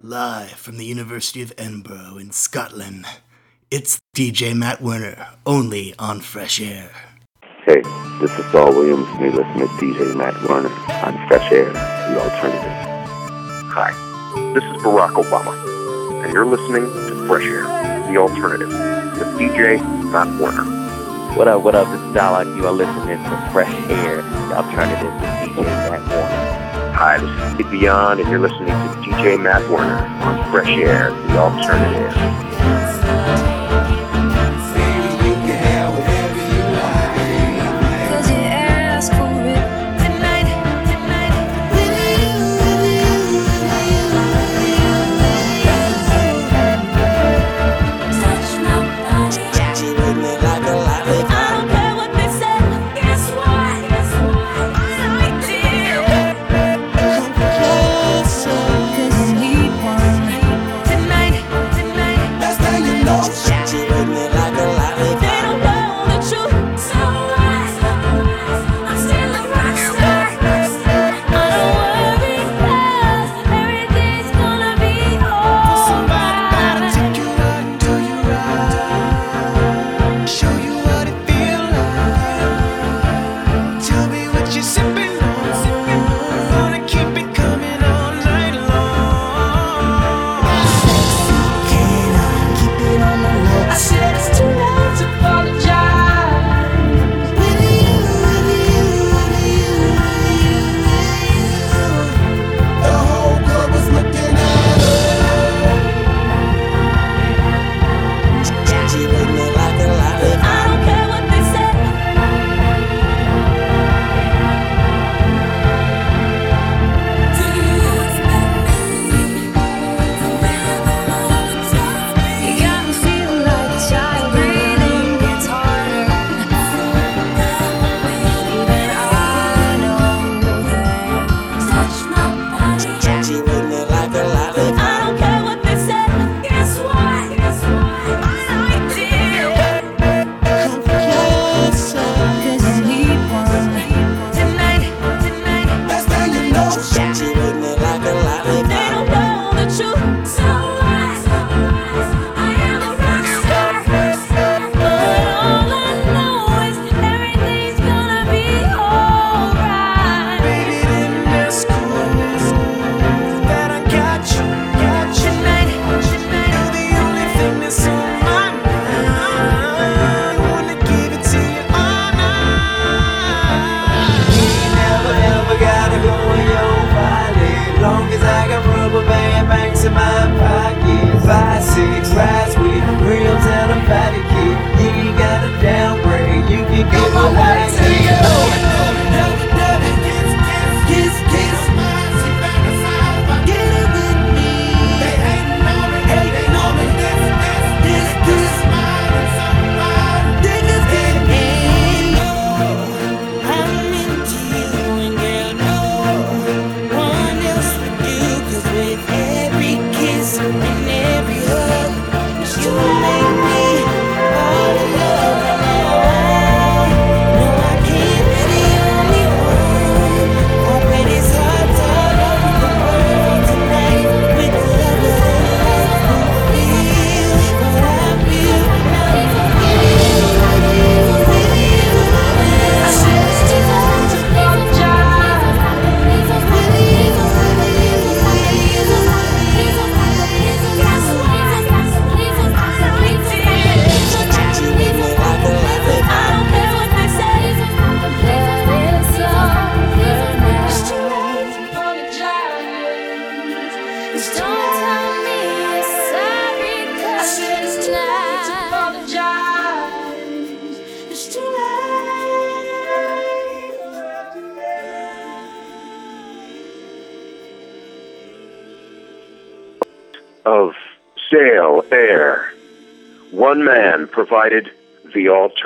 Live from the University of Edinburgh in Scotland, it's DJ Matt Werner, only on Fresh Air. Hey, this is Saul Williams, and you're listening to DJ Matt Werner on Fresh Air, the alternative. Hi, this is Barack Obama, and you're listening to Fresh Air, the alternative, with DJ Matt Werner. What up, what up, this is Dalek. You are listening to Fresh Air, the alternative with DJ Matt Werner. Hi, this is Steve Beyond, and you're listening to DJ Matt Warner on Fresh Air, the alternative.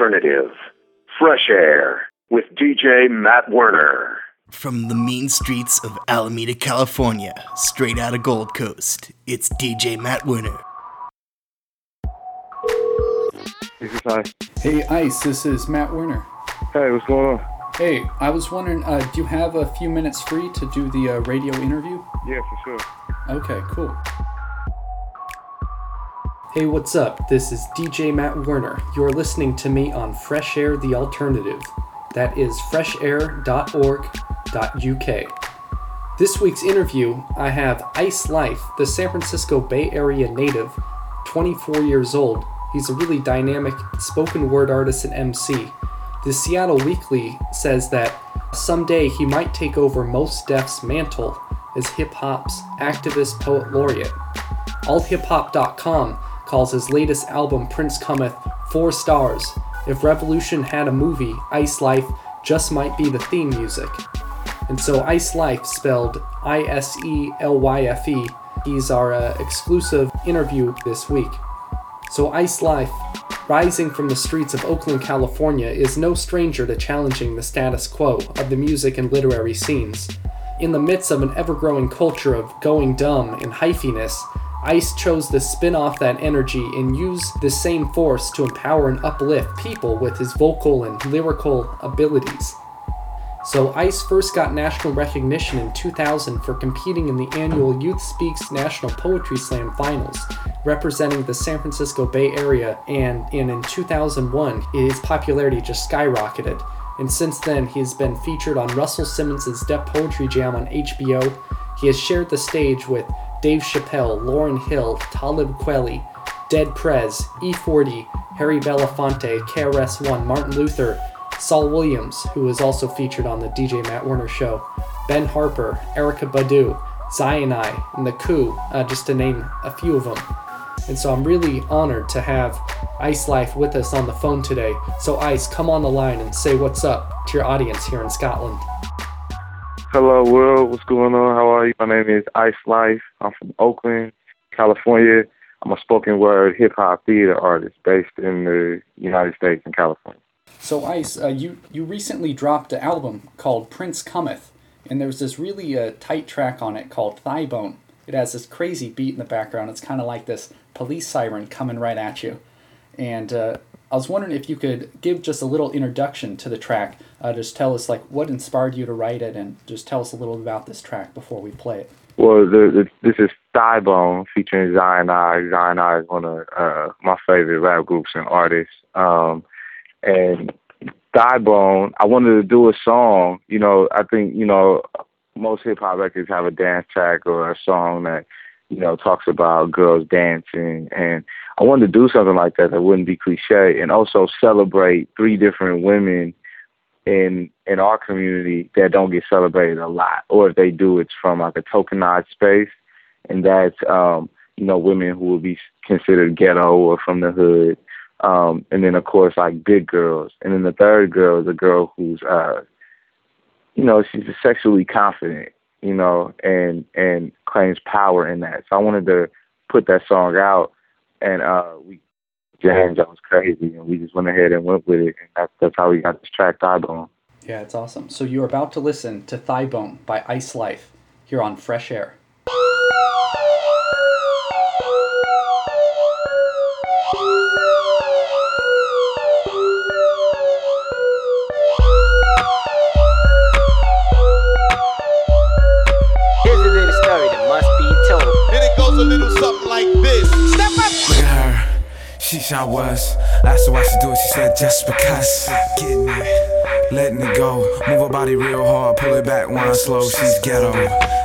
alternative, Fresh Air, with DJ Matt Werner. From the mean streets of Alameda, California, straight out of Gold Coast, it's DJ Matt Werner. Hey, Ice, this is Matt Werner. Hey, what's going on? Hey, I was wondering, uh, do you have a few minutes free to do the uh, radio interview? Yeah, for sure. Okay, cool. Hey, what's up? This is DJ Matt Werner. You're listening to me on Fresh Air The Alternative. That is freshair.org.uk. This week's interview, I have Ice Life, the San Francisco Bay Area native, 24 years old. He's a really dynamic spoken word artist and MC. The Seattle Weekly says that someday he might take over Mos Def's mantle as hip hop's activist poet laureate. AllHipHop.com calls his latest album Prince Cometh four stars. If Revolution had a movie, Ice Life just might be the theme music. And so Ice Life, spelled I S E L Y F E, he's our uh, exclusive interview this week. So Ice Life, rising from the streets of Oakland, California, is no stranger to challenging the status quo of the music and literary scenes. In the midst of an ever growing culture of going dumb and hyphiness, Ice chose to spin off that energy and use the same force to empower and uplift people with his vocal and lyrical abilities. So, Ice first got national recognition in 2000 for competing in the annual Youth Speaks National Poetry Slam Finals, representing the San Francisco Bay Area, and, and in 2001, his popularity just skyrocketed. And since then, he has been featured on Russell Simmons' Def Poetry Jam on HBO. He has shared the stage with Dave Chappelle, Lauryn Hill, Talib Kweli, Dead Prez, E40, Harry Belafonte, KRS-One, Martin Luther, Saul Williams, who was also featured on the DJ Matt Werner Show, Ben Harper, Erykah Badu, Zion I, and The Coup, uh, just to name a few of them. And so I'm really honored to have Ice Life with us on the phone today. So, Ice, come on the line and say what's up to your audience here in Scotland. Hello, world. What's going on? How are you? My name is Ice Life. I'm from Oakland, California. I'm a spoken word hip hop theater artist based in the United States and California. So, Ice, uh, you you recently dropped an album called Prince Cometh, and there's this really uh, tight track on it called Thigh Bone. It has this crazy beat in the background. It's kind of like this police siren coming right at you. And uh, I was wondering if you could give just a little introduction to the track. Uh, just tell us like what inspired you to write it, and just tell us a little about this track before we play it. Well, the, the, this is Thigh Bone featuring Zion I. Zion I is one of uh, my favorite rap groups and artists. Um, and Thigh Bone, I wanted to do a song. You know, I think you know most hip hop records have a dance track or a song that you know talks about girls dancing, and I wanted to do something like that that wouldn't be cliche, and also celebrate three different women in in our community that don't get celebrated a lot, or if they do, it's from like a tokenized space, and that's um, you know women who would be considered ghetto or from the hood, um, and then of course like big girls, and then the third girl is a girl who's uh, you know she's sexually confident, you know, and and claims power in that. So I wanted to put that song out, and uh, we James that was crazy, and we just went ahead and went with it, and that's that's how we got this track Thigh Bone. Yeah, it's awesome. So you're about to listen to Thigh Bone by Ice Life here on Fresh Air. Shot was. Her why she do it, she said just because. Getting it, letting it go. Move her body real hard, pull it back, wind slow. She's ghetto,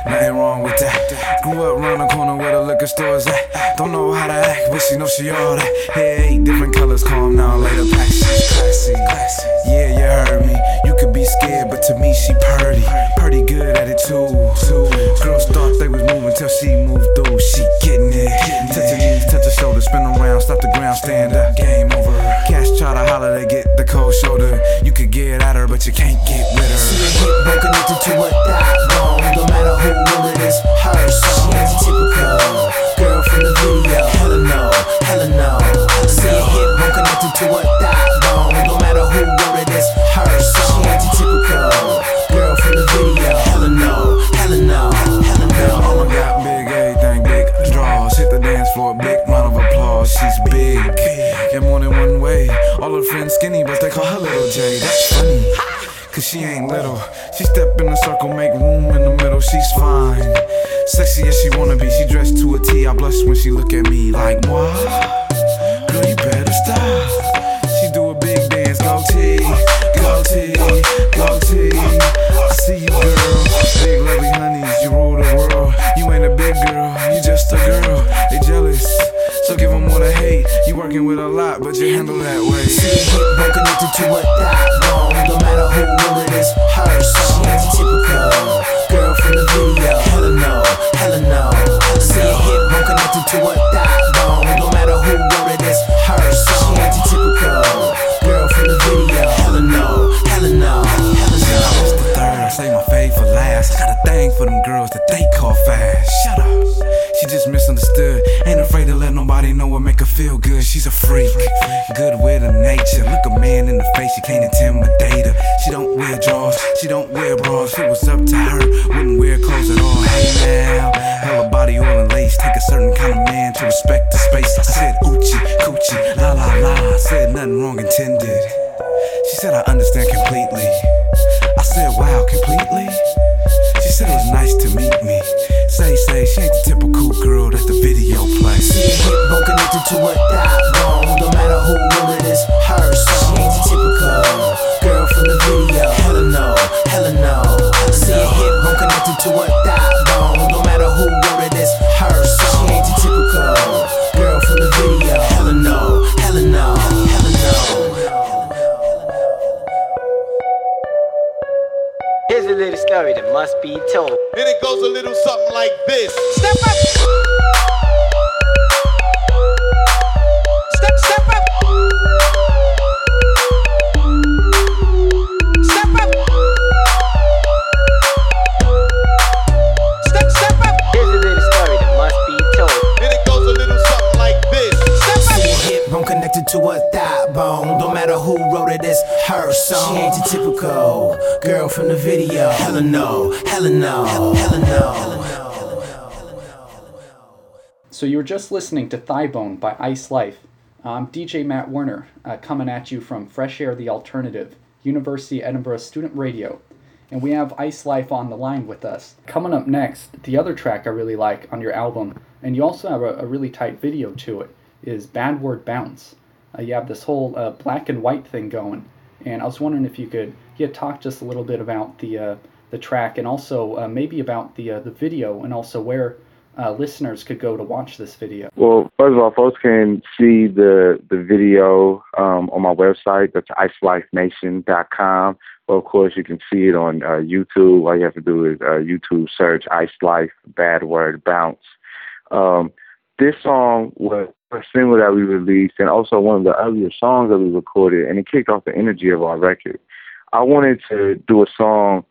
nothing wrong with that. Grew up round the corner where the liquor stores at. Don't know how to act, but she know she all that. Hair eight different colors, calm down later. Pack she's classy. Yeah, you heard me. You could be scared, but to me she purty. Pretty good at it too. Too. Girls thought they was moving till she moved through. She getting it. Touch her knees, touch her shoulders, spin around, stop the ground, stand up. Game over. Cats try to holler, they get the cold shoulder. You could get at her, but you can't get with her. See hip bone connected to a thigh bone. No matter who will it is, her song. She typical girl from the video. Hella no, hella no. See a hip bone connected to a thigh bone. No matter who wrote it is, her song. She typical girl from the video. Hella no, hella no, hella no. Mama got big everything, big draws. Hit the dance floor, big round of applause. She's big in more than one way. All her friends skinny, but they call her Little J. That's funny cause she ain't little. She step in the circle, make room in the middle, she's fine. Sexy as she wanna be, she dressed to a T. I blush when she look at me like, what? Girl, you better stop. She do a big dance, go T, go T, go T. I see you, girl. Working with a lot, but you handle that way. See connected to a thigh bone. Don't matter who will it is, her song. Typical girl from the video. Hella no, hella no. See a hip connected to a thigh bone. Don't matter who wrote it is, her song. Typical girl from the video. Hella no, hella no, no. Say my fave for last. Got a thing for them girls that they call fast. Shut up. She just misunderstood. Ain't afraid to let nobody know what make her feel good. She's a freak, good with her nature. Look a man in the face, you can't intimidate her. She don't wear drawers, she don't wear bras. It was up to her, wouldn't wear clothes at all. Hey now, hella body oil and lace. Take a certain kind of man to respect the space. I said oochie, coochie, la la la. I said nothing wrong intended. She said I understand completely. Said wow, completely. She said it was nice to meet me. Say, say, she ain't the typical girl that the video plays. See a hip bone connected to a thigh bone. Don't matter who will it is, her song. She ain't the typical girl from the video. Hella no, hella no. See a hip bone connected to a thigh bone. Don't matter who wrote it is, her song. She ain't the typical girl from the video. No, hella no, hella no. Here's a little story that must be told. Then it goes a little something like this. Step up. Step, step up. Step up. Step, step up. Here's a little story that must be told. Then it goes a little something like this. Step up. See a hip bone connected to a thigh bone. Song. She ain't the typical girl from the video. Hella no, hella no, hella no. So you were just listening to Thigh Bone by Ice Life. I'm DJ Matt Werner, uh, coming at you from Fresh Air The Alternative, University of Edinburgh Student Radio. And we have Ice Life on the line with us. Coming up next, the other track I really like on your album, and you also have a, a really tight video to it, is Bad Word Bounce. Uh, you have this whole uh, black and white thing going, and I was wondering if you could yeah, talk just a little bit about the uh, the track and also uh, maybe about the uh, the video and also where uh, listeners could go to watch this video. Well, first of all, folks can see the the video um, on my website. That's icelifenation.com. Well, of course, you can see it on uh, YouTube. All you have to do is uh, YouTube search Ice Life Bad Word Bounce. Um, this song was a single that we released and also one of the earlier songs that we recorded, and it kicked off the energy of our record. I wanted to do a song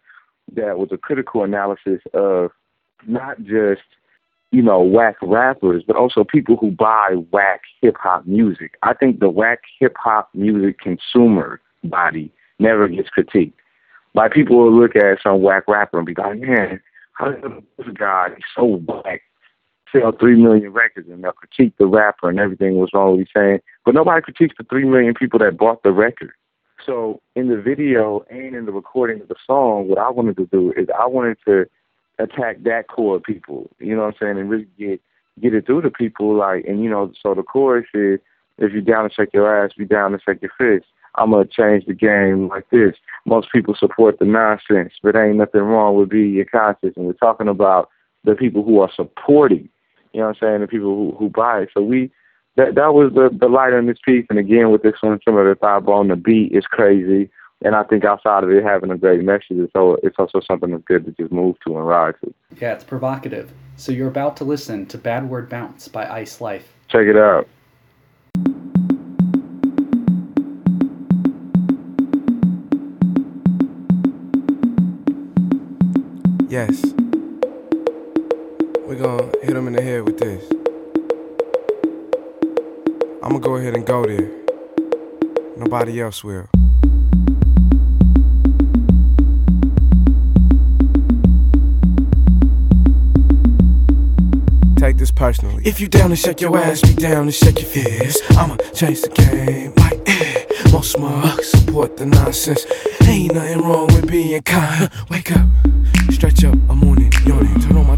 that was a critical analysis of not just you know, whack rappers, but also people who buy whack hip hop music. I think the whack hip hop music consumer body never gets critiqued. Like people will look at some whack rapper and be like, man, how does this guy he's so whack sell three million records and they'll critique the rapper and everything was wrong saying. But nobody critiques the three million people that bought the record. So in the video and in the recording of the song, what I wanted to do is I wanted to attack that core of people. You know what I'm saying? And really get get it through to people. Like, and you know, so the chorus is, if you're down to shake your ass, be down to shake your fist. I'm gonna change the game like this. Most people support the nonsense, but ain't nothing wrong with being your conscience. And we're talking about the people who are supporting. You know what I'm saying? The people who who buy it. So we. That that was the the light on this piece, and again with this one, some of the thigh bone, the beat is crazy. And I think outside of it having a great message, it's, so, it's also something that's good to just move to and ride to. Yeah, it's provocative. So you're about to listen to Bad Word Bounce by Ice Life. Check it out. Yes. We're gonna hit him in the head with this. I'm gonna go ahead and go there. Nobody else will. Take this personally. If you down to shake your ass, be down to shake your fist. I'ma change the game like eh. Most mugs support the nonsense. Ain't nothing wrong with being kind. Wake up, stretch up, I'm on it, yawning. Turn on my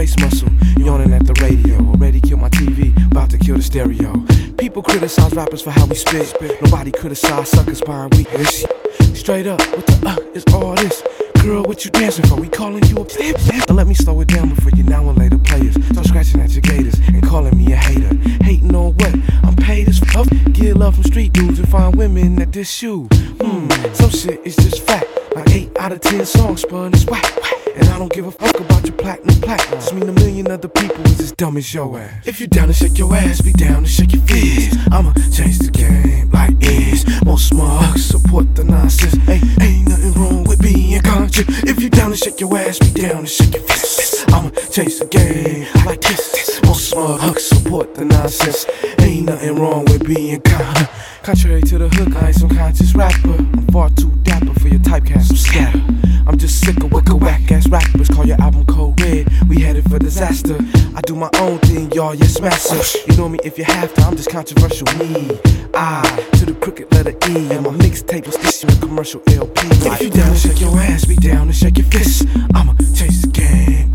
face muscle. Yawning at the radio, already killed my TV, about to kill the stereo. People criticize rappers for how we spit. Nobody criticize suckers buying weakness. Straight up, what the uh is all this? Girl, what you dancing for? We calling you a pimp. Now let me slow it down before you now and later players start scratching at your gators and calling me a hater. Hating on what? I'm paid as fuck. Get love from street dudes and find women that diss you. Hmm, some shit is just fact. Like eight out of ten songs spun is whack, whack. And I don't give a fuck about your platinum plaque. Just mean a million other people is as dumb as your ass. If you down to shake your ass, be down to shake your fist. I'ma change the game like this. Most smart support the nonsense. Ain't, ain't nothing wrong with being conscious. If you down to shake your ass, be down to shake your fist. I'ma change the game like this. Most smart support the nonsense. Ain't nothing wrong with being conscious. Contrary to the hook, I ain't some conscious rapper. I'm far too dapper for your typecast. I'm scatter. I'm just sick of wicked whack ass rappers. Call your album Code Red. We headed for disaster. I do my own thing, y'all. Yes, master. You know me if you have to. I'm just controversial. Me, I to the crooked letter E. And my mixtape was this year commercial LP. If you down shake your ass, be down to shake your fist. I'ma change the game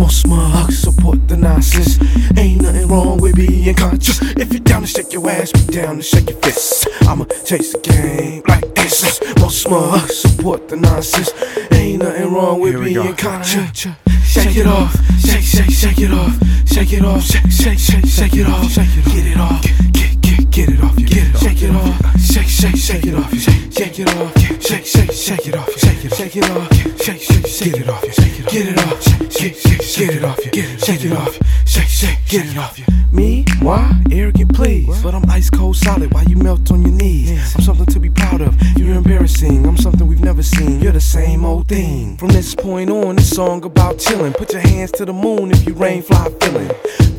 like this. Support the nonsense. Ain't nothing wrong with being conscious. If you're down to shake your ass, be down to shake your fist. I'ma chase the game like this. More smug support the nonsense. Ain't nothing wrong with being conscious. Shake it off, shake, shake, shake it off, shake it off, shake, shake, shake, shake it off, shake it, get it off, get, get, it off, you get it, shake it off, shake, shake, shake it off, you shake, shake it off, shake, shake, shake it off, you shake it, shake it off, shake, shake, shake it off, you shake it, get it off, shake, shake, shake it off, you get it, shake it off, shake, shake, get it off, you. Me? Why? Arrogant, please. But I'm ice cold solid. Why you melt on your knees? I'm something to be proud of. You're embarrassing. I'm something we've never seen. You're the same old thing. From this point on, this song about chillin'. Put your hands to the moon if you rain fly feeling.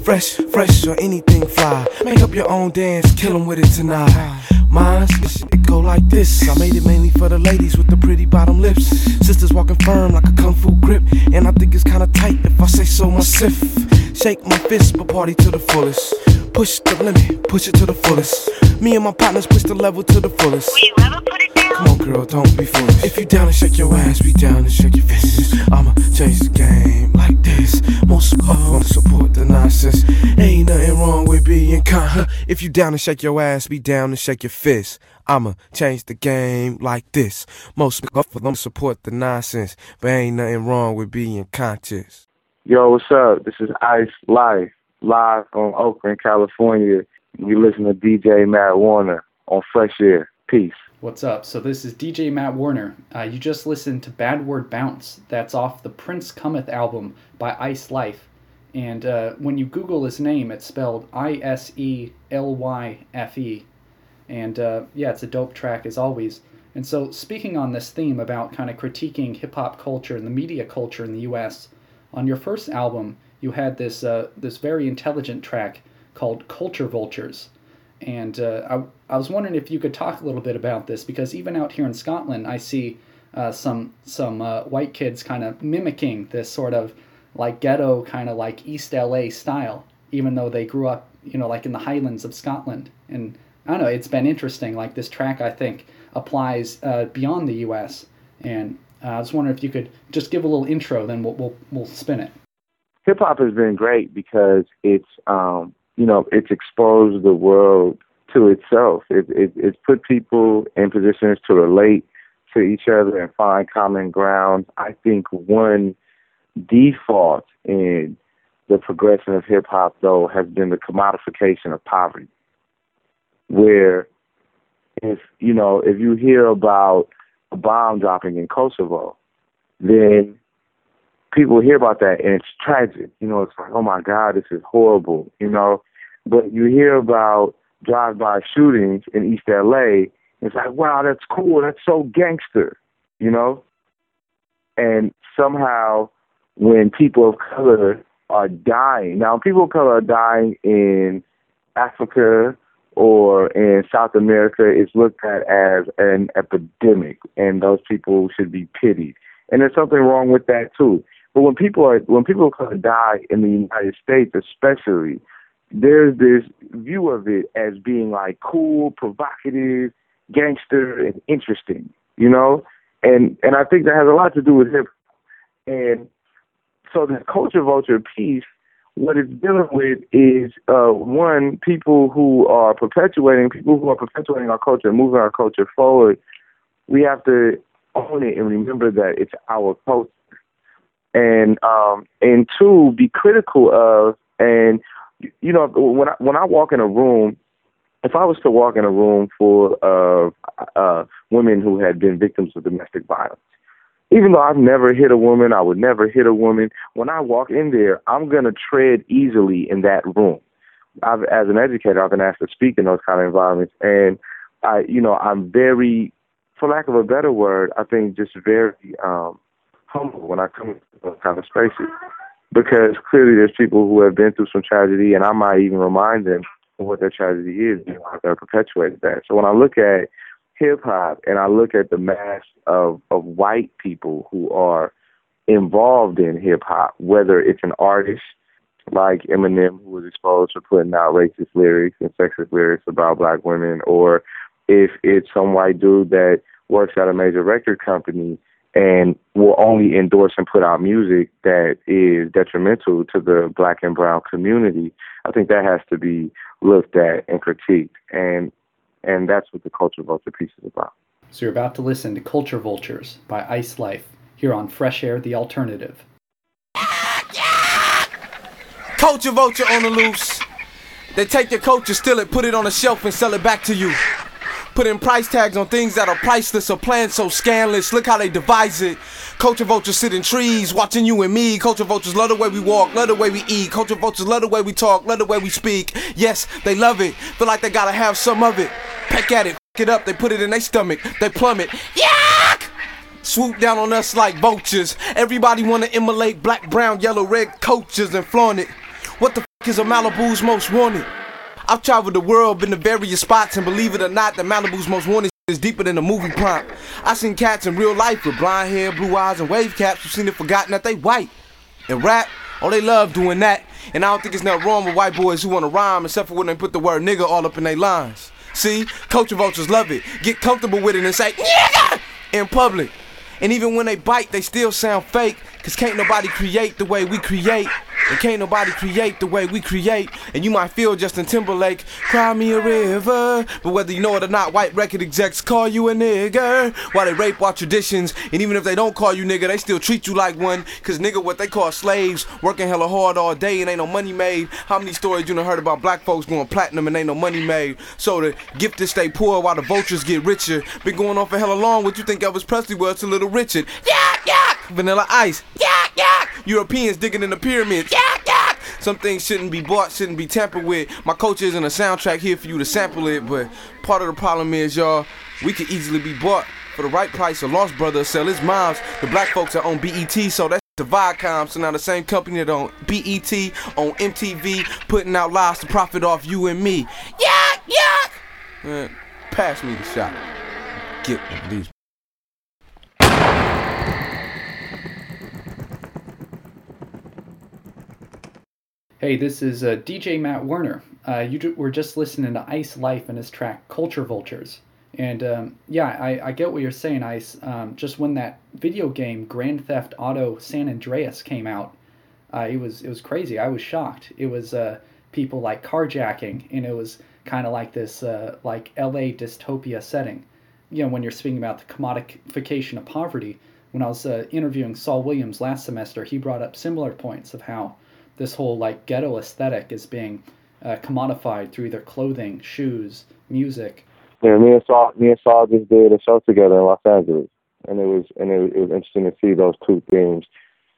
Fresh, fresh, or anything fly. Make up your own dance, kill 'em with it tonight. Mine's shit go like this. I made it mainly for the ladies with the pretty bottom lips. Sisters walking firm like a kung fu grip. And I think it's kinda tight if I say so myself. Shake my fist, but party to the fullest. Push the limit, push it to the fullest. Me and my partners push the level to the fullest. Come on, girl, don't be foolish. If you down and shake your ass, be down and shake your fists. I'ma change the game like this. Most of them support the nonsense. Ain't nothing wrong with being kind. If you down and shake your ass, be down and shake your fist. I'ma change the game like this. Most of them support the nonsense, but ain't nothing wrong with being conscious. Yo, what's up? This is Ice Life, live from Oakland, California. You listen to DJ Matt Warner on Fresh Air. Peace. What's up? So this is DJ Matt Warner. Uh, you just listened to Bad Word Bounce. That's off the Prince Cometh album by Ice Life. And uh, when you Google his name, it's spelled I S E L Y F E. And uh, yeah, it's a dope track as always. And so, speaking on this theme about kind of critiquing hip hop culture and the media culture in the U.S., on your first album, you had this uh, this very intelligent track called Culture Vultures. And uh, I, I was wondering if you could talk a little bit about this because even out here in Scotland, I see uh, some some uh, white kids kind of mimicking this sort of like ghetto kind of like East LA style, even though they grew up, you know, like in the Highlands of Scotland. And I don't know, it's been interesting. Like this track, I think applies uh, beyond the U.S. And uh, I was wondering if you could just give a little intro, then we'll we'll, we'll spin it. Hip hop has been great because it's um, you know it's exposed the world to itself. It, it it's put people in positions to relate to each other and find common ground. I think one default in the progression of hip hop though has been the commodification of poverty. Where if you know, if you hear about a bomb dropping in Kosovo, then people hear about that and it's tragic. You know, it's like, oh my God, this is horrible, you know. But you hear about drive by shootings in East LA, it's like, wow, that's cool, that's so gangster, you know? And somehow when people of color are dying, now people of color are dying in Africa or in South America, it's looked at as an epidemic, and those people should be pitied. And there's something wrong with that too. But when people are when people of color die in the United States, especially, there's this view of it as being like cool, provocative, gangster, and interesting. You know, and and I think that has a lot to do with hip. And so this culture vulture piece what it's dealing with is uh, one people who are perpetuating people who are perpetuating our culture, moving our culture forward. We have to own it and remember that it's our culture, and um, and two, be critical of and you know when I when I walk in a room if I was to walk in a room full of uh, women who had been victims of domestic violence, even though I've never hit a woman, I would never hit a woman. When I walk in there, I'm gonna tread easily in that room. I've, as an educator, I've been asked to speak in those kind of environments, and I, you know, I'm very, for lack of a better word, I think just very um, humble when I come into those kind of spaces, because clearly there's people who have been through some tragedy, and I might even remind them of what their tragedy is, and how they're perpetuating that. So when I look at hip hop and I look at the mass of of white people who are involved in hip hop, whether it's an artist like Eminem who was exposed for putting out racist lyrics and sexist lyrics about black women, or if it's some white dude that works at a major record company and will only endorse and put out music that is detrimental to the black and brown community, I think that has to be looked at and critiqued. And and that's what the Culture Vulture piece is about. So you're about to listen to Culture Vultures by Ice Life here on Fresh Air The Alternative. Culture vulture on the loose. They take your culture, steal it, put it on a shelf, and sell it back to you. Putting price tags on things that are priceless or planned so scandalous. Look how they devise it. Culture vultures sit in trees, watching you and me. Culture vultures love the way we walk, love the way we eat. Culture vultures love the way we talk, love the way we speak. Yes, they love it. Feel like they gotta have some of it. Peck at it, f- it up, they put it in their stomach, they plummet. Yuck! Swoop down on us like vultures. Everybody wanna immolate black, brown, yellow, red coaches and flaunt it. What the f is a Malibu's most wanted? I've traveled the world, been to various spots, and believe it or not, the Malibu's most wanted is deeper than a movie prompt. I seen cats in real life with blonde hair, blue eyes, and wave caps who seen it forgotten that they white. And rap, oh they love doing that. And I don't think it's nothing wrong with white boys who wanna rhyme, except for when they put the word nigga all up in their lines. See, culture vultures love it. Get comfortable with it and say nigga in public. And even when they bite, they still sound fake. Cause can't nobody create the way we create. And can't nobody create the way we create. And you might feel Justin Timberlake, cry me a river. But whether you know it or not, white record execs call you a nigger. While they rape our traditions. And even if they don't call you nigga, they still treat you like one. Cause nigga, what they call slaves, working hella hard all day and ain't no money made. How many stories you done heard about black folks going platinum and ain't no money made? So the gifted stay poor while the vultures get richer. Been going on for hella long. What you think Elvis Presley was to Little Richard? Yak, yak! Vanilla Ice. Yak, yak! Europeans digging in the pyramids. Yak! Some things shouldn't be bought, shouldn't be tampered with. My coach isn't a soundtrack here for you to sample it, but part of the problem is, y'all, we could easily be bought for the right price. A lost brother sell his moms. The black folks are on BET, so that's the Viacom. So now the same company that on BET, on MTV, putting out lies to profit off you and me. Yak, yak! Man, pass me the shot. Get these. Hey, this is uh, DJ Matt Werner. Uh, you ju- were just listening to Ice Life and his track Culture Vultures. And um, yeah, I, I get what you're saying, Ice. Um, just when that video game Grand Theft Auto San Andreas came out, uh, it was it was crazy. I was shocked. It was uh, people like carjacking, and it was kind of like this uh, like L.A. dystopia setting. You know, when you're speaking about the commodification of poverty. When I was uh, interviewing Saul Williams last semester, he brought up similar points of how this whole like ghetto aesthetic is being uh, commodified through either clothing, shoes, music. Yeah, me and Saul, me and Saul just did a show together in Los Angeles, and it was and it, it was interesting to see those two themes,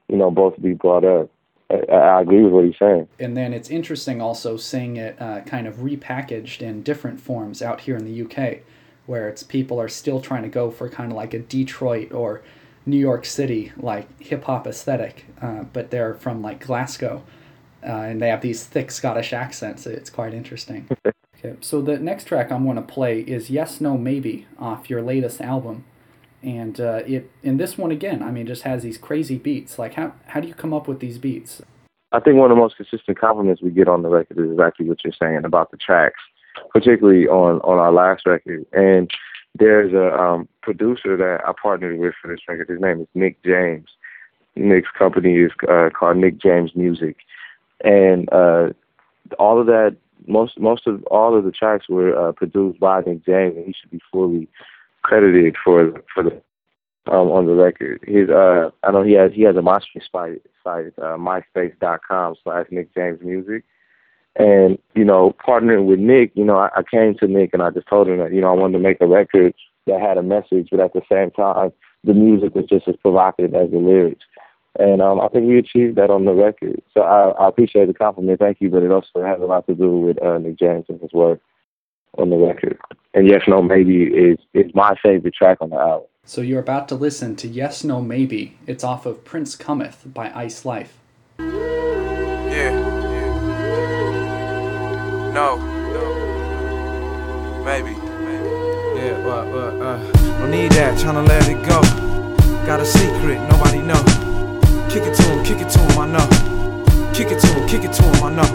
you know, both be brought up. I, I agree with what he's saying. And then it's interesting also seeing it uh, kind of repackaged in different forms out here in the UK, where it's people are still trying to go for kind of like a Detroit or New York City like hip hop aesthetic, uh, but they're from like Glasgow, uh, and they have these thick Scottish accents. It's quite interesting. okay, so the next track I'm going to play is "Yes No Maybe" off your latest album, and uh, it in this one again, I mean, just has these crazy beats. Like how how do you come up with these beats? I think one of the most consistent compliments we get on the record is exactly what you're saying about the tracks, particularly on on our last record. And there's a um, producer that I partnered with for this record. His name is Nick James. Nick's company is uh, called Nick James Music, and uh, all of that, most most of all of the tracks were uh, produced by Nick James, and he should be fully credited for for the um, on the record. His uh, I know he has he has a MySpace site, site uh, myspace.com slash Nick James Music, And, you know, partnering with Nick, you know, I, I came to Nick and I just told him that, you know, I wanted to make a record that had a message, but at the same time, the music was just as provocative as the lyrics. And um, I think we achieved that on the record. So I, I appreciate the compliment. Thank you. But it also has a lot to do with uh, Nick James and his work on the record. And Yes, No, Maybe is, is my favorite track on the album. So you're about to listen to Yes, No, Maybe. It's off of Prince Cometh by Ice Life. No. Maybe. Maybe. Yeah, well, well, uh, don't need that, tryna let it go. Got a secret, nobody know. Kick it to him, kick it to him, I know. Kick it to him, kick it to him, I know.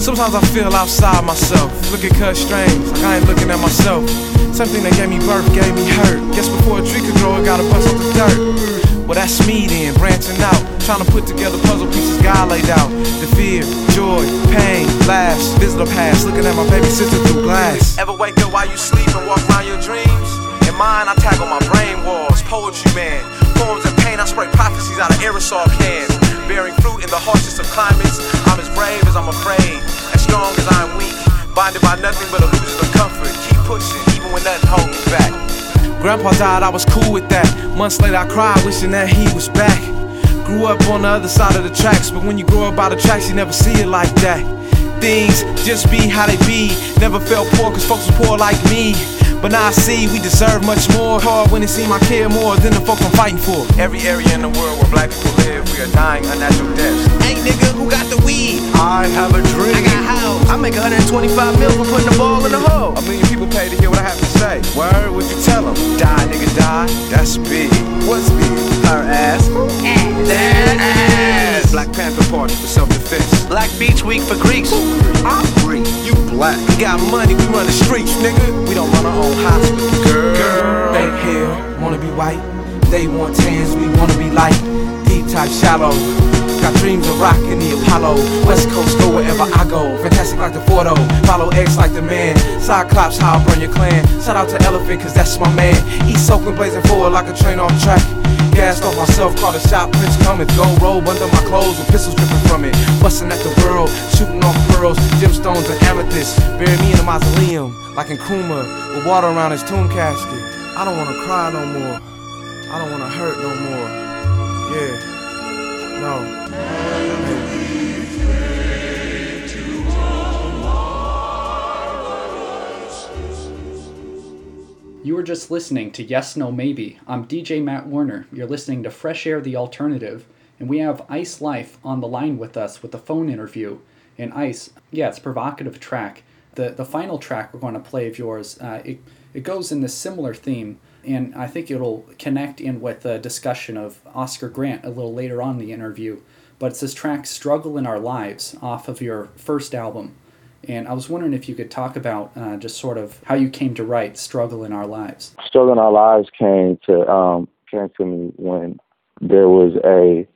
Sometimes I feel outside myself. Look at cuz strange, like I ain't looking at myself. Something that gave me birth gave me hurt. Guess before a tree could grow, it gotta bust off the dirt. Well, that's me then, branching out, trying to put together puzzle pieces God laid out. The fear, joy, pain, laughs, visit the past, looking at my baby sister through glass. Ever wake up while you sleep and walk around your dreams? In mine, I on my brain walls, poetry man, poems and pain. I spray prophecies out of aerosol cans, bearing fruit in the harshest of climates. I'm as brave as I'm afraid, as strong as I'm weak, bonded by nothing but illusions of comfort. Keep pushing, even when nothing holds me back. Grandpa died, I was cool with that. Months later, I cried, wishing that he was back. Grew up on the other side of the tracks, but when you grow up by the tracks, you never see it like that. Things just be how they be. Never felt poor, cause folks was poor like me. But now I see we deserve much more. Hard when it seem I care more than the folks I'm fighting for. Every area in the world where black people live, we are dying unnatural deaths. Hey nigga, who got the weed? I have a dream. I got house. I make 125 mil for putting the ball in the hole. A million people pay to hear what I have to say. Word, what you tell them? Die, nigga, die. That's big. What's big? Her ass. That ass. Black Panther Party for self-defense. Black Beach Week for Greeks. I'm Greek. You black. We got money, we run the streets, nigga. We don't run our own hospital. Girl. Girl. Here, wanna be white. They want tans, we wanna be light. Deep type shallow. Got dreams of rocking the Apollo. West Coast, go wherever I go. Fantastic like the Fordo. Follow X like the man. Cyclops, how I burn your clan. Shout out to Elephant, cause that's my man. East Oakland blazing forward like a train off track. Gassed off myself, caught a shot, Prince coming. Gold robe under my clothes with pistols dripping from it. Busting at the world, shooting off pearls, gemstones, and amethysts. Bury me in a mausoleum, like in Kuma, with water around his tomb casket. I don't wanna cry no more. I don't wanna hurt no more. Yeah. No. You were just listening to Yes, No, Maybe. I'm DJ Matt Warner. You're listening to Fresh Air the Alternative, and we have Ice Life on the line with us with a phone interview. And Ice, yeah, it's provocative track. The the final track we're going to play of yours, uh, it it goes in this similar theme, and I think it'll connect in with the discussion of Oscar Grant a little later on in the interview. But it's this track "Struggle in Our Lives" off of your first album. And I was wondering if you could talk about uh, just sort of how you came to write "Struggle in Our Lives." Struggle in Our Lives came to um, came to me when there was a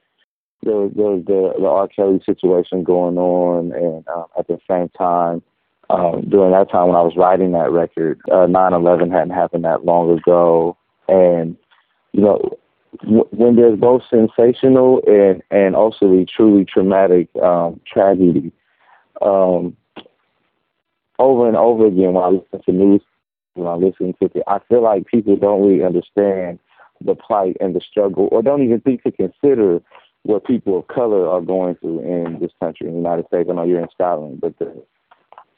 there was, there was the the R. Kelly situation going on, and um, at the same time, um, during that time when I was writing that record, uh, 9/11 hadn't happened that long ago, and you know w- when there's both sensational and and also the truly traumatic um, tragedy. Um, over and over again when I listen to news, when I listen to it, I feel like people don't really understand the plight and the struggle, or don't even think to consider what people of color are going through in this country, in the United States. I know you're in Scotland, but the,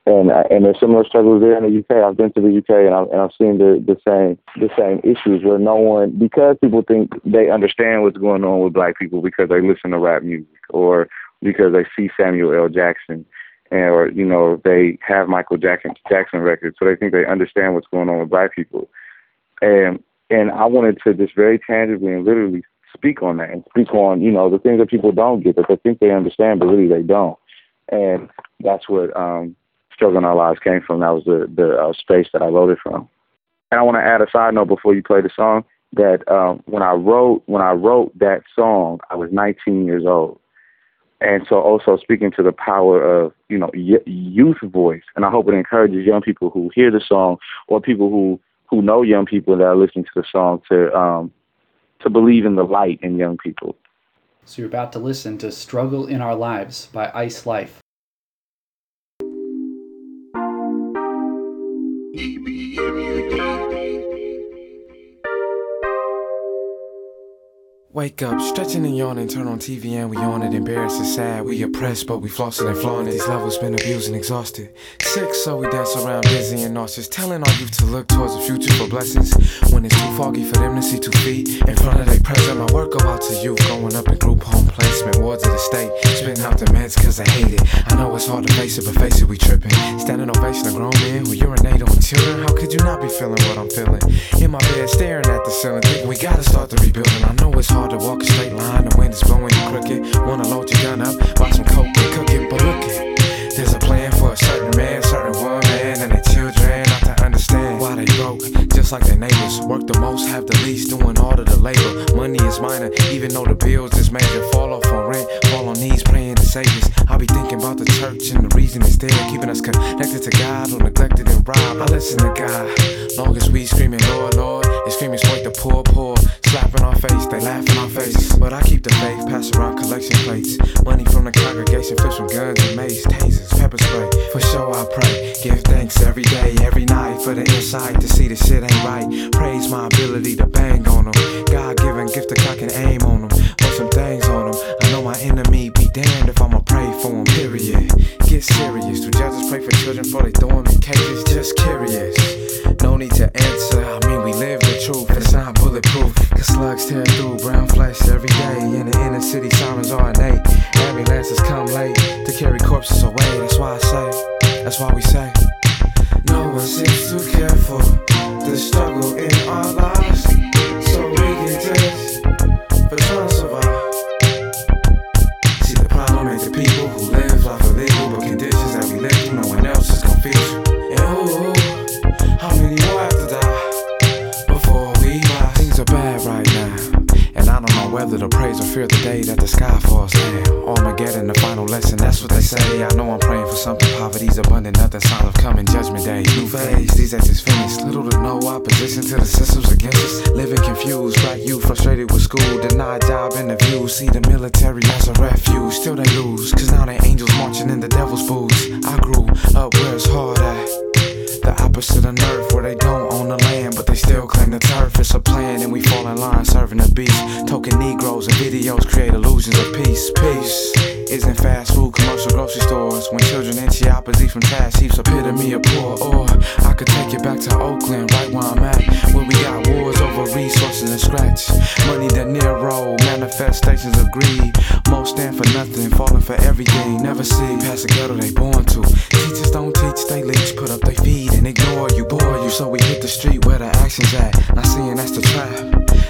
and uh, and there's similar struggles there in the UK. I've been to the UK and I've and I've seen the the same the same issues where no one because people think they understand what's going on with black people because they listen to rap music or because they see Samuel L. Jackson and or you know they have Michael Jackson Jackson records, so they think they understand what's going on with black people. And and I wanted to just very tangibly and literally speak on that and speak on you know the things that people don't get that they think they understand, but really they don't. And that's what um, "Struggle in Our Lives" came from. That was the the uh, space that I wrote it from. And I want to add a side note before you play the song that um, when I wrote when I wrote that song, I was 19 years old and so also speaking to the power of you know youth voice and i hope it encourages young people who hear the song or people who who know young people that are listening to the song to um to believe in the light in young people So you're about to listen to Struggle in Our Lives by Ice Life. Wake up, stretching and yawning, turn on TV and we on it. Embarrassed and sad, we oppressed, but we flossing and flaunting. These levels been abused and exhausted. Sick, so we dance around busy and nauseous. Telling our youth to look towards the future for blessings. When it's too foggy for them to see two feet in front of their present, my work go out to youth. Growing up in group home placement, wards of the state. Spitting out the meds cause I hate it. I know it's hard to face it, but face it, we tripping. Standing ovation of grown men who urinate on children. How could you not be feeling what I'm feeling? In my bed, staring at the ceiling, thinking we gotta start the rebuilding. I know it's hard to walk a straight line, the wind is blowing you crooked. Wanna load your gun up, buy some coke and cook it, but look it. There's a plan for a certain man, certain woman, and their children. Why they just like their neighbors. Work the most, have the least, doing all of the labor. Money is minor, even though the bills is major. Fall off on rent, fall on knees, praying to save us. I be thinking about the church and the reason it's there, keeping us connected to God or neglected and robbed. I listen to God, long as we screaming, Lord, Lord, they screaming, exploit the poor, poor. Slapping our face, they laugh in our face. But I keep the faith, pass around collection plates. Money from the congregation, flips from guns and mace, tasers, pepper spray. For sure I pray, give thanks every day, every night for the insight to see the shit ain't right. Praise my ability to bang on them. God given gift to cock and aim on them. Put some things on them. I know my enemy be damned if I'ma pray for him, period. Get serious, do judges pray for children before they throw them in cages? Just curious. No need to answer, I mean we live the truth, it's not bulletproof. Cause slugs tear through brown flesh every day. In the inner city, sirens are innate. Ambulances come late to carry corpses away. That's why I say, that's why we say. No one seems to care for the struggle in our lives. So we can just to survive. See, the problem ain't the people who live life illegal, but conditions that we live through, no one else is gonna whether to praise or fear the day that the sky falls down. Armageddon, the final lesson, that's what they say. I know I'm praying for something. Poverty's abundant, nothing of coming judgment day. New phase, these actions finished. Little to no opposition to the systems against us. Living confused, black you frustrated with school, denied job interviews. See the military as a refuge, still they lose. Cause now they angels marching in the devil's boots. I grew up where it's hard at. The opposite of nerf, where they don't own the land, but they still claim the turf. It's a plan, and we fall in line, serving the beast. Token Negroes and videos create illusions of peace. Peace isn't fast food, commercial grocery stores. When children in Chiapas eat from trash heaps, epitome of poor. Or I could take you back to Oakland, right where I'm at, where we got wars over resources and scratch. Money that near roll, manifestations of greed. Most stand for nothing, falling for everything. Never see past the ghetto they born to. Teachers don't teach, they leech, put up their feet and ignore you, bore you. So we hit the street where the action's at. Not seeing that's the trap.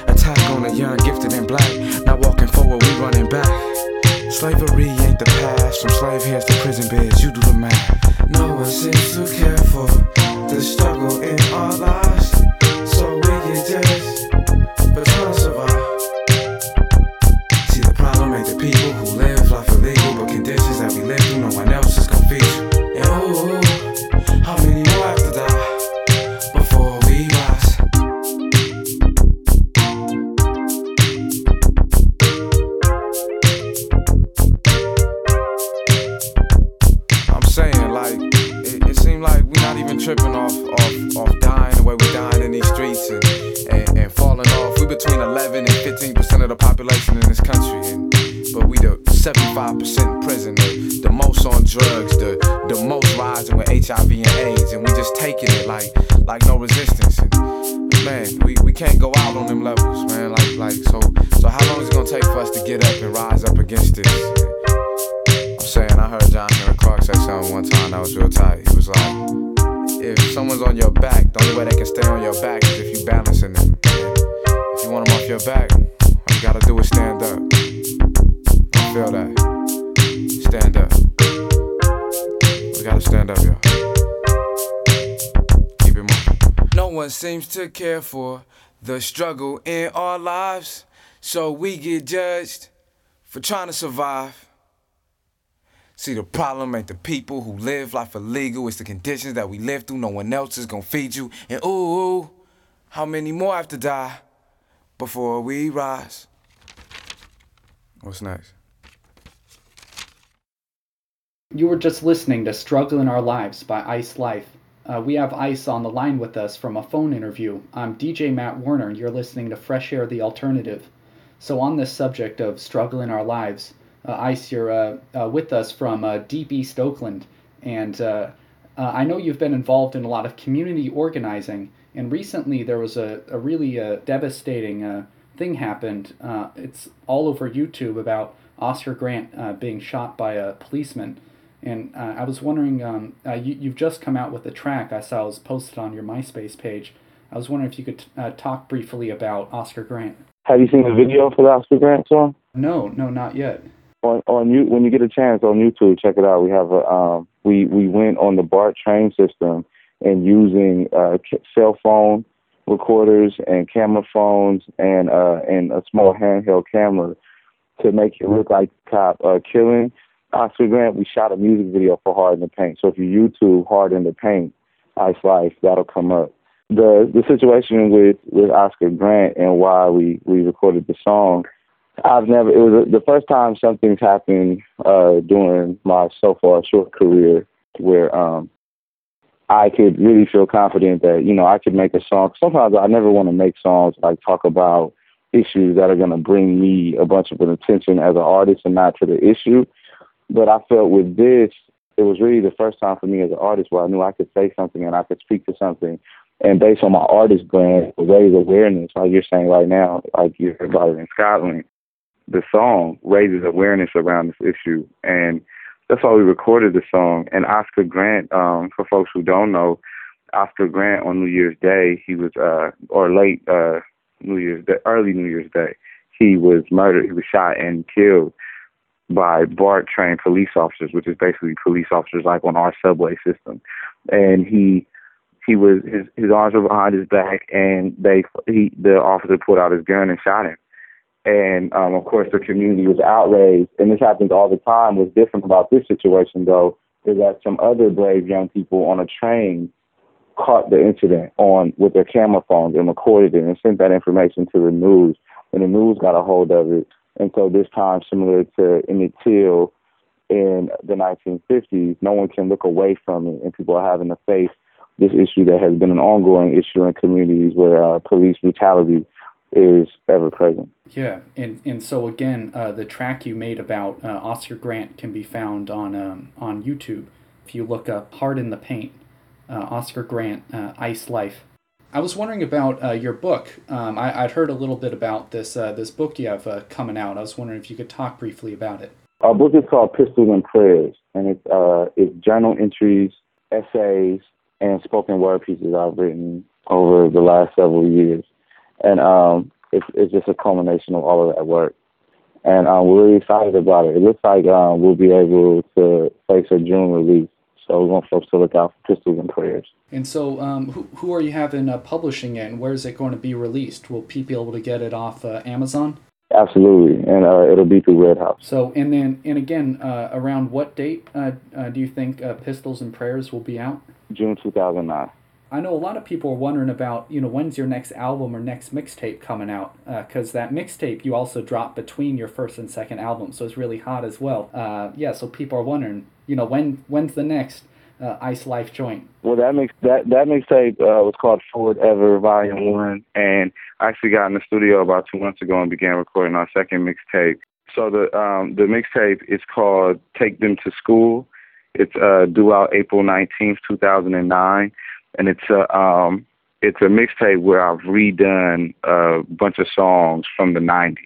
Attack on the young, gifted and black. Not walking forward, we running back. Slavery ain't the past. From slave hands to prison beds, you do the math. No one seems to care for the struggle in our lives. So we can just for between 11 and 15 percent of the population in this country, and, but we the 75 percent in prison, the, the most on drugs, the the most rising with HIV and AIDS, and we just taking it like like no resistance. And, man, we, we can't go out on them levels, man. Like like so so how long is it gonna take for us to get up and rise up against this? I'm saying I heard John Henrik Clarke say something one time that was real tight. He was like, if someone's on your back, the only way they can stay on your back is if you balancing them. Want them off your back, all you gotta do is stand up. Feel that. Stand up. We gotta stand up, y'all. Keep it moving. No one seems to care for the struggle in our lives, so we get judged for trying to survive. See, the problem ain't the people who live life illegal, it's the conditions that we live through. No one else is gonna feed you. And ooh how many more have to die before we rise? What's next? You were just listening to Struggle in Our Lives by Iselyfe. Uh, we have Ice on the line with us from a phone interview. I'm DJ Matt Warner, and you're listening to Fresh Air the Alternative. So, on this subject of struggle in our lives, uh, Ice, you're uh, uh, with us from uh, Deep East Oakland, and uh, I know you've been involved in a lot of community organizing. And recently, there was a, a really uh, devastating uh, thing happened. Uh, it's all over YouTube about Oscar Grant uh, being shot by a policeman. And uh, I was wondering, um, uh, you, you've just come out with a track I saw was posted on your MySpace page. I was wondering if you could uh, talk briefly about Oscar Grant. Have you seen the video for the Oscar Grant song? No, no, not yet. On on you when you get a chance on YouTube, check it out. We have a um we we went on the BART train system and using uh cell phone recorders and camera phones and uh and a small handheld camera to make it look like cop uh killing Oscar Grant. We shot a music video for Hard in the Paint. So if you YouTube Hard in the Paint, Iselyfe, that'll come up. The the situation with with Oscar Grant and why we we recorded the song I've never. It was the first time something's happened uh, during my so far short career where um, I could really feel confident that you know I could make a song. Sometimes I never want to make songs like talk about issues that are going to bring me a bunch of attention as an artist and not to the issue. But I felt with this, it was really the first time for me as an artist where I knew I could say something and I could speak to something. And based on my artist brand, raise awareness, like you're saying right now, like you're about it in Scotland the song raises awareness around this issue and that's why we recorded the song. And oscar grant um for folks who don't know oscar grant on new year's day he was uh or late uh new year's day early new year's day he was murdered he was shot and killed by bart trained police officers which is basically police officers like on our subway system. And he he was his his arms were behind his back and they he the officer pulled out his gun and shot him and um, of course the community was outraged. And this happens all the time. What's different about this situation, though, is that some other brave young people on a train caught the incident on with their camera phones and recorded it and sent that information to the news. And the news got a hold of it. And so this time, similar to Emmett Till in the 1950s, no one can look away from it, and people are having to face this issue that has been an ongoing issue in communities where uh, police brutality is ever present. Yeah, and and so again, uh, the track you made about uh, Oscar Grant can be found on um, on YouTube. If you look up "Hard in the Paint," uh, Oscar Grant, uh, Iselyfe. I was wondering about uh, your book. Um, I, I'd heard a little bit about this uh, this book you have uh, coming out. I was wondering if you could talk briefly about it. Our book is called Pistols and Prayers, and it's uh, it's journal entries, essays, and spoken word pieces I've written over the last several years and um, it's it's just a culmination of all of that work. And um, we're really excited about it. It looks like um, we'll be able to face a June release. So we want folks to look out for Pistols and Prayers. And so, um, who, who are you having uh, publishing it, and where is it going to be released? Will people be able to get it off uh, Amazon? Absolutely, and uh, it'll be through Red House. So, and then, and again, uh, around what date uh, uh, do you think uh, Pistols and Prayers will be out? June 2009. I know a lot of people are wondering about, you know, when's your next album or next mixtape coming out? Because that mixtape you also dropped between your first and second album, so it's really hot as well. Uh, yeah, so people are wondering, you know, when when's the next uh, Iselyfe joint? Well, that makes that that mixtape uh, was called Forward Ever Volume One, and I actually got in the studio about two months ago and began recording our second mixtape. So the um, the mixtape is called Take Them to School. It's uh, due out April nineteenth, two thousand and nine and it's a um it's a mixtape where I've redone a bunch of songs from the '90s,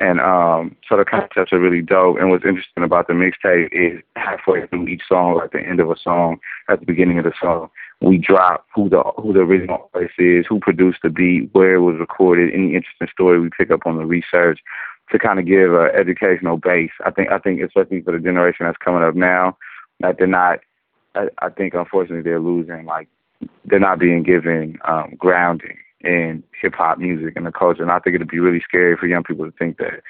and um so the concepts are really dope. And what's interesting about the mixtape is halfway through each song, at the end of a song, at the beginning of the song, we drop who the who the original artist is, who produced the beat, where it was recorded, any interesting story we pick up on the research to kind of give an educational base. I think I think especially for the generation that's coming up now, that they're not I, I think unfortunately they're losing like they're not being given um, grounding in hip hop music and the culture. And I think it'd be really scary for young people to think that,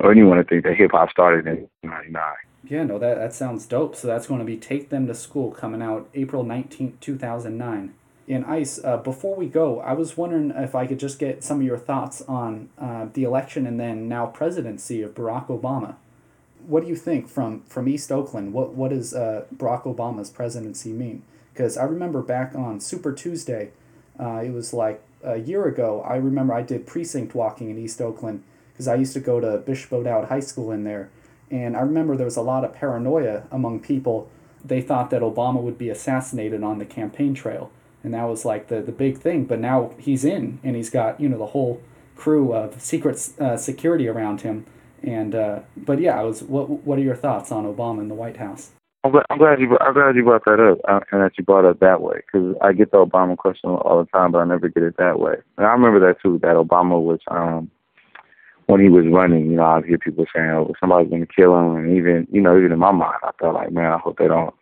or anyone to think that hip hop started in '99. Yeah, no, that that sounds dope. So that's going to be Take Them to School coming out April nineteenth, two thousand nine. In Ice, uh, before we go, I was wondering if I could just get some of your thoughts on uh, the election and then now presidency of Barack Obama what do you think from from East Oakland? What what does uh, Barack Obama's presidency mean? Because I remember back on Super Tuesday, uh, it was like a year ago. I remember I did precinct walking in East Oakland because I used to go to Bishop O'Dowd High School in there, and I remember there was a lot of paranoia among people. They thought that Obama would be assassinated on the campaign trail, and that was like the the big thing. But now he's in, and he's got you know the whole crew of secret uh, security around him. And uh, but yeah, I was. What what are your thoughts on Obama in the White House? I'm glad, you I'm glad you brought that up uh, and that you brought it that way because I get the Obama question all the time, but I never get it that way. And I remember that too. That Obama was um when he was running, you know, I'd hear people saying, "Oh, somebody's going to kill him," and even you know, even in my mind, I felt like, man, I hope they don't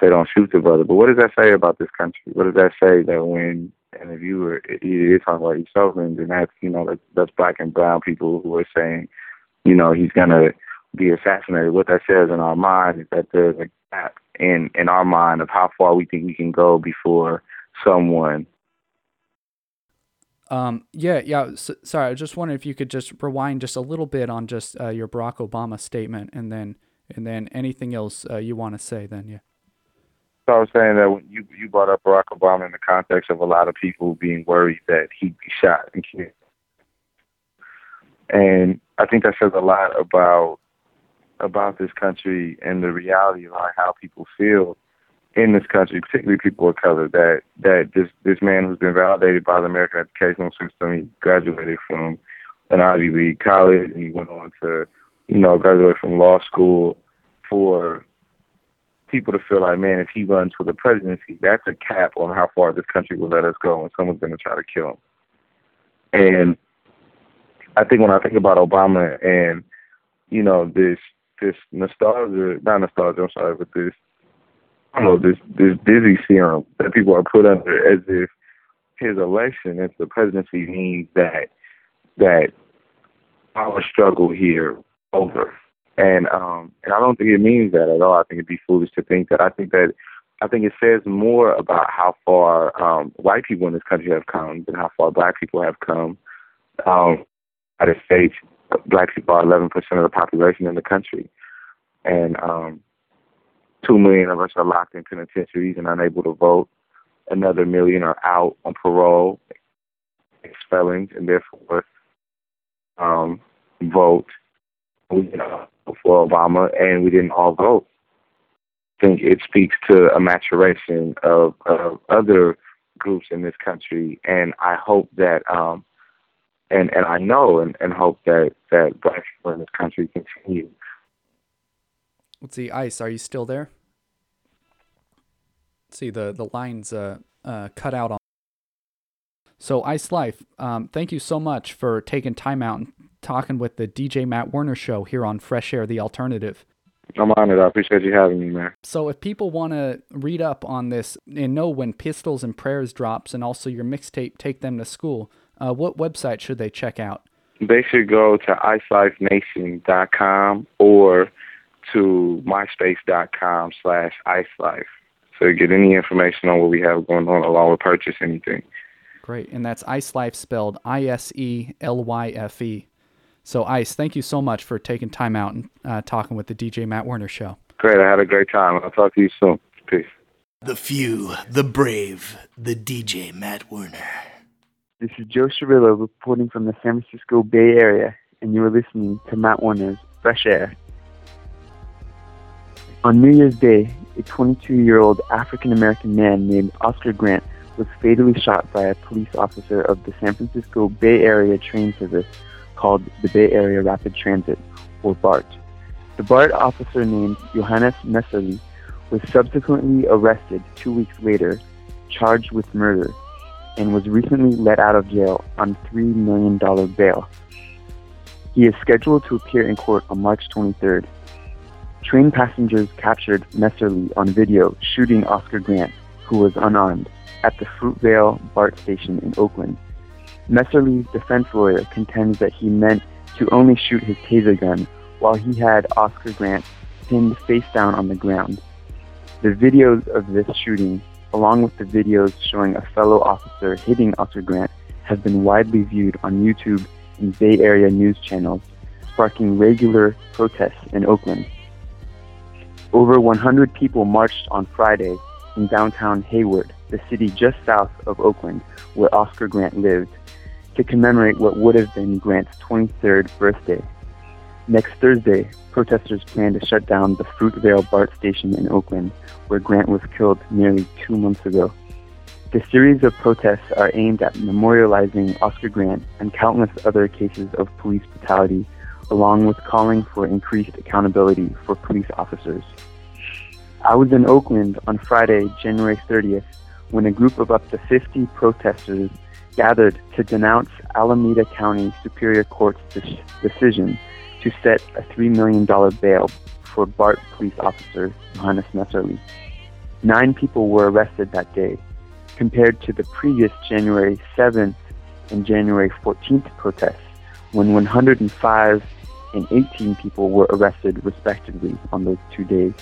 they don't shoot the brother. But what does that say about this country? What does that say that when and if you were you're talking about yourself, and then that's you know that's, that's black and brown people who are saying, you know, he's gonna be assassinated. What that says in our mind is that there's a gap in in our mind of how far we think we can go before someone. Um, yeah, yeah. S sorry, I just wondering if you could just rewind just a little bit on just uh, your Barack Obama statement, and then and then anything else uh, you want to say. Then, yeah. So I was saying that when you you brought up Barack Obama in the context of a lot of people being worried that he'd be shot and killed, and I think that says a lot about about this country and the reality of how people feel in this country, particularly people of color, that that this this man who's been validated by the American educational system, he graduated from an Ivy League college and he went on to, you know, graduate from law school for people to feel like, man, if he runs for the presidency, that's a cap on how far this country will let us go and someone's gonna try to kill him. And I think when I think about Obama and, you know, this this nostalgia, not nostalgia, I'm sorry, but this, I don't know, this this dizzy serum that people are put under as if his election into the presidency means that that our struggle here over. And um and I don't think it means that at all. I think it'd be foolish to think that. I think that I think it says more about how far um white people in this country have come than how far black people have come. Um United States, black people are 11% of the population in the country. And um, two million of us are locked in penitentiaries and unable to vote. Another million are out on parole, ex-felons, and therefore um, vote. We vote for Obama, and we didn't all vote. I think it speaks to a maturation of, of other groups in this country, and I hope that um, and and I know and, and hope that that black people in this country continue. Let's see, Ice, are you still there? Let's see, the the lines uh, uh, cut out on. So Iselyfe, um, thank you so much for taking time out and talking with the DJ Matt Werner show here on Fresh Air, the alternative. I'm honored. I appreciate you having me, man. So if people want to read up on this and know when Pistols and Prayers drops and also your mixtape Take Them to School, uh, what website should they check out? They should go to iselyfenation.com or to myspace.com slash iselyfe to get any information on what we have going on along with purchase anything. Great. And that's Iselyfe spelled I S E L Y F E. So, Ice, thank you so much for taking time out and uh, talking with the DJ Matt Werner show. Great. I had a great time. I'll talk to you soon. Peace. The few, the brave, the DJ Matt Werner. This is Joe Cirillo reporting from the San Francisco Bay Area, and you are listening to Matt Warner's Fresh Air. On New Year's Day, a 22 year old African American man named Oscar Grant was fatally shot by a police officer of the San Francisco Bay Area train service called the Bay Area Rapid Transit, or BART. The BART officer named Johannes Mehserle was subsequently arrested two weeks later, charged with murder, and was recently let out of jail on $3 million bail. He is scheduled to appear in court on March 23rd. Train passengers captured Mehserle on video shooting Oscar Grant, who was unarmed, at the Fruitvale BART station in Oakland. Mehserle's defense lawyer contends that he meant to only shoot his taser gun while he had Oscar Grant pinned face down on the ground. The videos of this shooting, along with the videos showing a fellow officer hitting Oscar Grant, have been widely viewed on YouTube and Bay Area news channels, sparking regular protests in Oakland. Over 100 people marched on Friday in downtown Hayward, the city just south of Oakland, where Oscar Grant lived. to commemorate what would have been Grant's 23rd birthday. Next Thursday, protesters plan to shut down the Fruitvale BART station in Oakland, where Grant was killed nearly two months ago. The series of protests are aimed at memorializing Oscar Grant and countless other cases of police brutality, along with calling for increased accountability for police officers. I was in Oakland on Friday, January 30th, when a group of up to 50 protesters gathered to denounce Alameda County Superior Court's de- decision to set a $3 million bail for BART police officer Johannes Mehserle. Nine people were arrested that day, compared to the previous January 7th and January 14th protests, when 105 and 18 people were arrested respectively on those two days.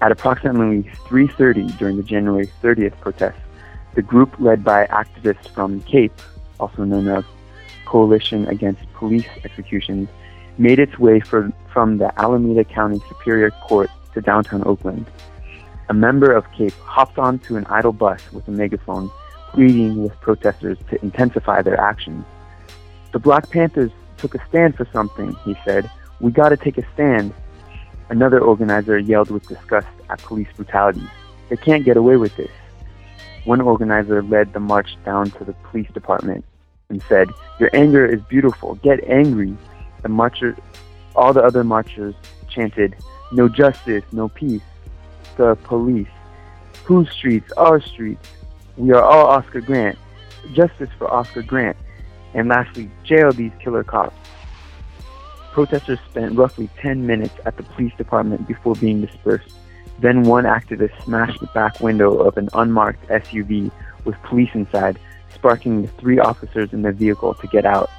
At approximately 3.30 during the January 30th protests, the group led by activists from CAPE, also known as Coalition Against Police Executions, made its way for, from the Alameda County Superior Court to downtown Oakland. A member of CAPE hopped onto an idle bus with a megaphone, pleading with protesters to intensify their actions. The Black Panthers took a stand for something, he said. We gotta take a stand. Another organizer yelled with disgust at police brutality. They can't get away with this. One organizer led the march down to the police department and said, Your anger is beautiful. Get angry. The marchers, all the other marchers chanted, No justice, no peace. The police. Whose streets? Our streets. We are all Oscar Grant. Justice for Oscar Grant. And lastly, jail these killer cops. Protesters spent roughly 10 minutes at the police department before being dispersed. Then one activist smashed the back window of an unmarked SUV with police inside, sparking the three officers in the vehicle to get out.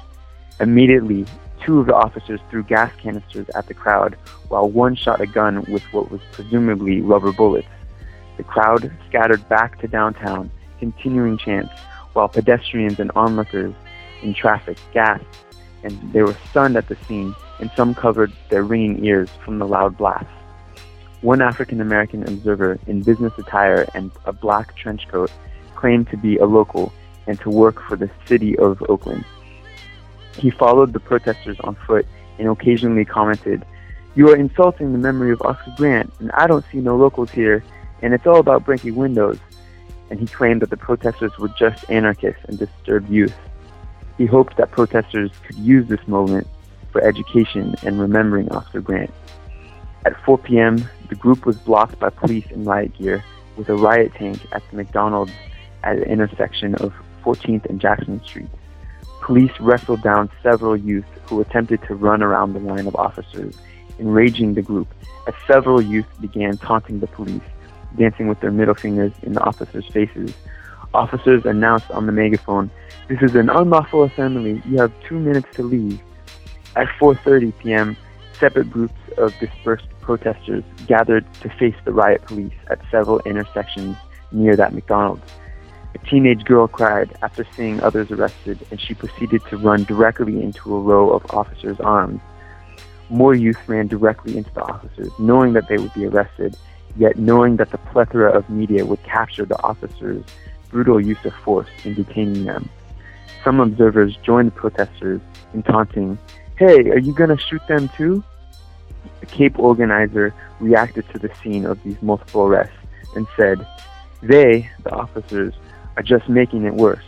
Immediately, two of the officers threw gas canisters at the crowd, while one shot a gun with what was presumably rubber bullets. The crowd scattered back to downtown, continuing chants, while pedestrians and onlookers in traffic gasped, and they were stunned at the scene, and some covered their ringing ears from the loud blast. One African American observer in business attire and a black trench coat claimed to be a local and to work for the city of Oakland. He followed the protesters on foot and occasionally commented, You are insulting the memory of Oscar Grant, and I don't see no locals here, and it's all about breaking windows. And he claimed that the protesters were just anarchists and disturbed youth. He hoped that protesters could use this moment for education and remembering Oscar Grant. At 4 p.m., the group was blocked by police in riot gear with a riot tank at the McDonald's at the intersection of 14th and Jackson Streets. Police wrestled down several youth who attempted to run around the line of officers, enraging the group as several youth began taunting the police, dancing with their middle fingers in the officers' faces. Officers announced on the megaphone, "This is an unlawful assembly. You have 2 minutes to leave." At 4:30 p.m., separate groups of dispersed protesters gathered to face the riot police at several intersections near that McDonald's. A teenage girl cried after seeing others arrested, and she proceeded to run directly into a row of officers' arms. More youth ran directly into the officers, knowing that they would be arrested, yet knowing that the plethora of media would capture the officers' brutal use of force in detaining them. Some observers joined the protesters in taunting, Hey, are you gonna shoot them too? A Cape organizer reacted to the scene of these multiple arrests and said, They, the officers, are just making it worse.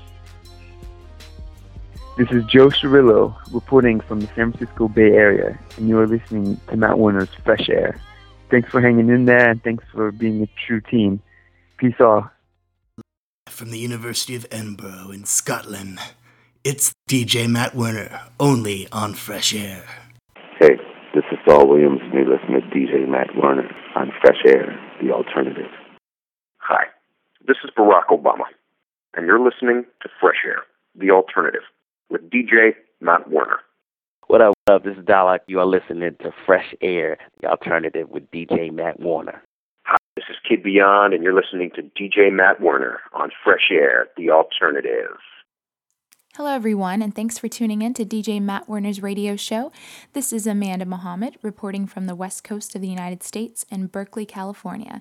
This is Joe Cirillo reporting from the San Francisco Bay Area, and you are listening to Matt Warner's Fresh Air. Thanks for hanging in there, and thanks for being a true team. Peace out. From the University of Edinburgh in Scotland, it's DJ Matt Werner, only on Fresh Air. Hey, this is Saul Williams, and you're listening to DJ Matt Werner on Fresh Air, the alternative. Hi, this is Barack Obama, and you're listening to Fresh Air, the alternative, with DJ Matt Warner. What up, what up? This is Dalek. You are listening to Fresh Air, the alternative with DJ Matt Warner. Hi, this is Kid Beyond, and you're listening to DJ Matt Warner on Fresh Air, the alternative. Hello, everyone, and thanks for tuning in to DJ Matt Werner's radio show. This is Amanda Muhammad reporting from the west coast of the United States in Berkeley, California.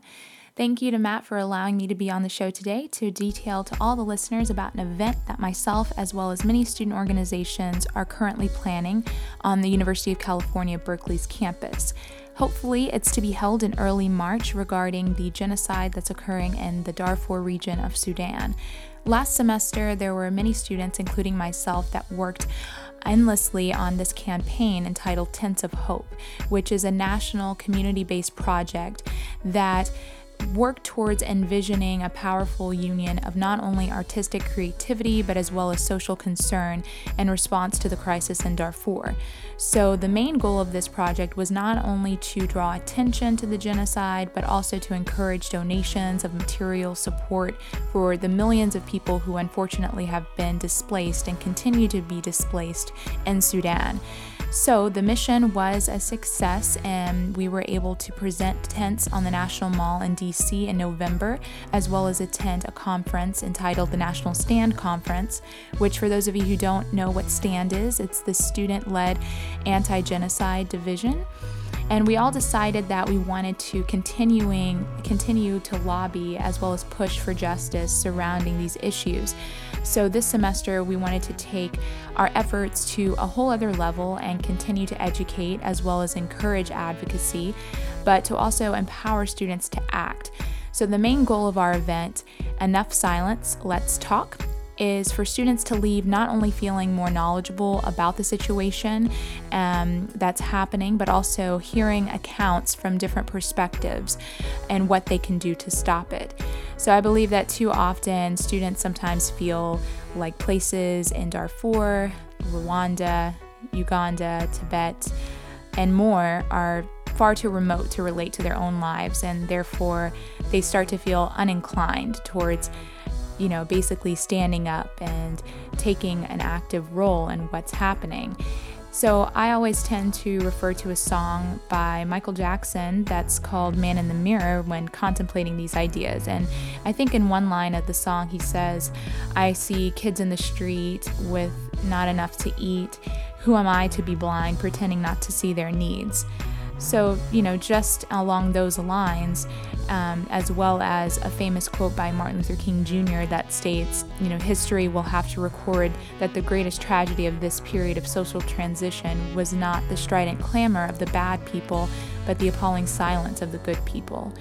Thank you to Matt for allowing me to be on the show today to detail to all the listeners about an event that myself, as well as many student organizations, are currently planning on the University of California, Berkeley's campus. Hopefully, it's to be held in early March regarding the genocide that's occurring in the Darfur region of Sudan. Last semester, there were many students, including myself, that worked endlessly on this campaign entitled Tents of Hope, which is a national community based project that work towards envisioning a powerful union of not only artistic creativity but as well as social concern in response to the crisis in Darfur. So, the main goal of this project was not only to draw attention to the genocide but also to encourage donations of material support for the millions of people who unfortunately have been displaced and continue to be displaced in Sudan. So the mission was a success, and we were able to present tents on the National Mall in DC in November, as well as attend a conference entitled the National Stand Conference, which, for those of you who don't know what STAND is, it's the student led anti genocide division and we all decided that we wanted to continuing continue to lobby as well as push for justice surrounding these issues. So this semester we wanted to take our efforts to a whole other level and continue to educate as well as encourage advocacy, but to also empower students to act. So the main goal of our event, Enough Silence, Let's Talk, is for students to leave not only feeling more knowledgeable about the situation um, that's happening, but also hearing accounts from different perspectives and what they can do to stop it. So I believe that too often students sometimes feel like places in Darfur, Rwanda, Uganda, Tibet, and more are far too remote to relate to their own lives, and therefore they start to feel uninclined towards you know, basically standing up and taking an active role in what's happening. So I always tend to refer to a song by Michael Jackson that's called Man in the Mirror when contemplating these ideas. And I think in one line of the song he says, I see kids in the street with not enough to eat. Who am I to be blind, pretending not to see their needs? So, you know, just along those lines, um, as well as a famous quote by Martin Luther King Jr. that states, you know, history will have to record that the greatest tragedy of this period of social transition was not the strident clamor of the bad people, but the appalling silence of the good people.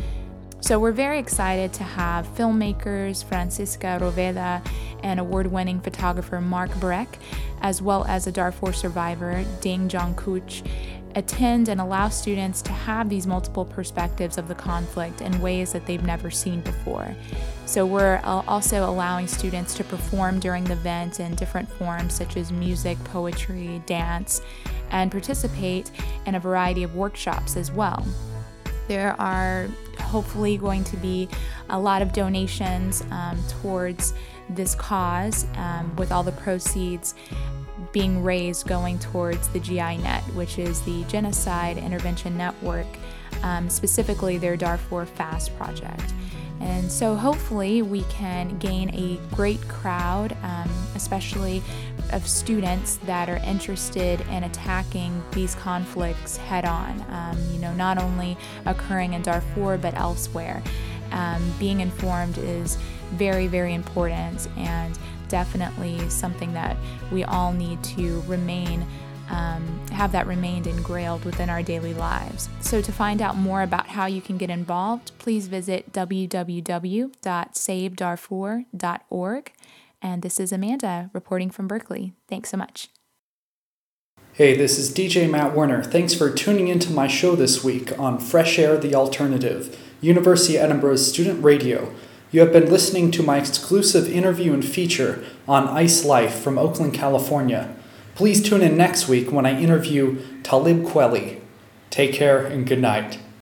So we're very excited to have filmmakers Francisca Roveda and award-winning photographer Mark Brecke, as well as a Darfur survivor, Ding Jong Kuch, attend and allow students to have these multiple perspectives of the conflict in ways that they've never seen before. So, we're also allowing students to perform during the event in different forms such as music, poetry, dance, and participate in a variety of workshops as well. There are hopefully going to be a lot of donations um, towards this cause um, with all the proceeds being raised going towards the GI-NET, which is the Genocide Intervention Network, um, specifically their Darfur FAST project. And so hopefully we can gain a great crowd, um, especially of students that are interested in attacking these conflicts head on, um, you know, not only occurring in Darfur but elsewhere. Um, being informed is very, very important and definitely something that we all need to remain. Um, have that remained ingrained within our daily lives. So, to find out more about how you can get involved, please visit www.savedarfur.org. And this is Amanda reporting from Berkeley. Thanks so much. Hey, this is DJ Matt Werner. Thanks for tuning into my show this week on Fresh Air the Alternative, University of Edinburgh's student radio. You have been listening to my exclusive interview and feature on Iselyfe from Oakland, California. Please tune in next week when I interview Talib Kweli. Take care and good night.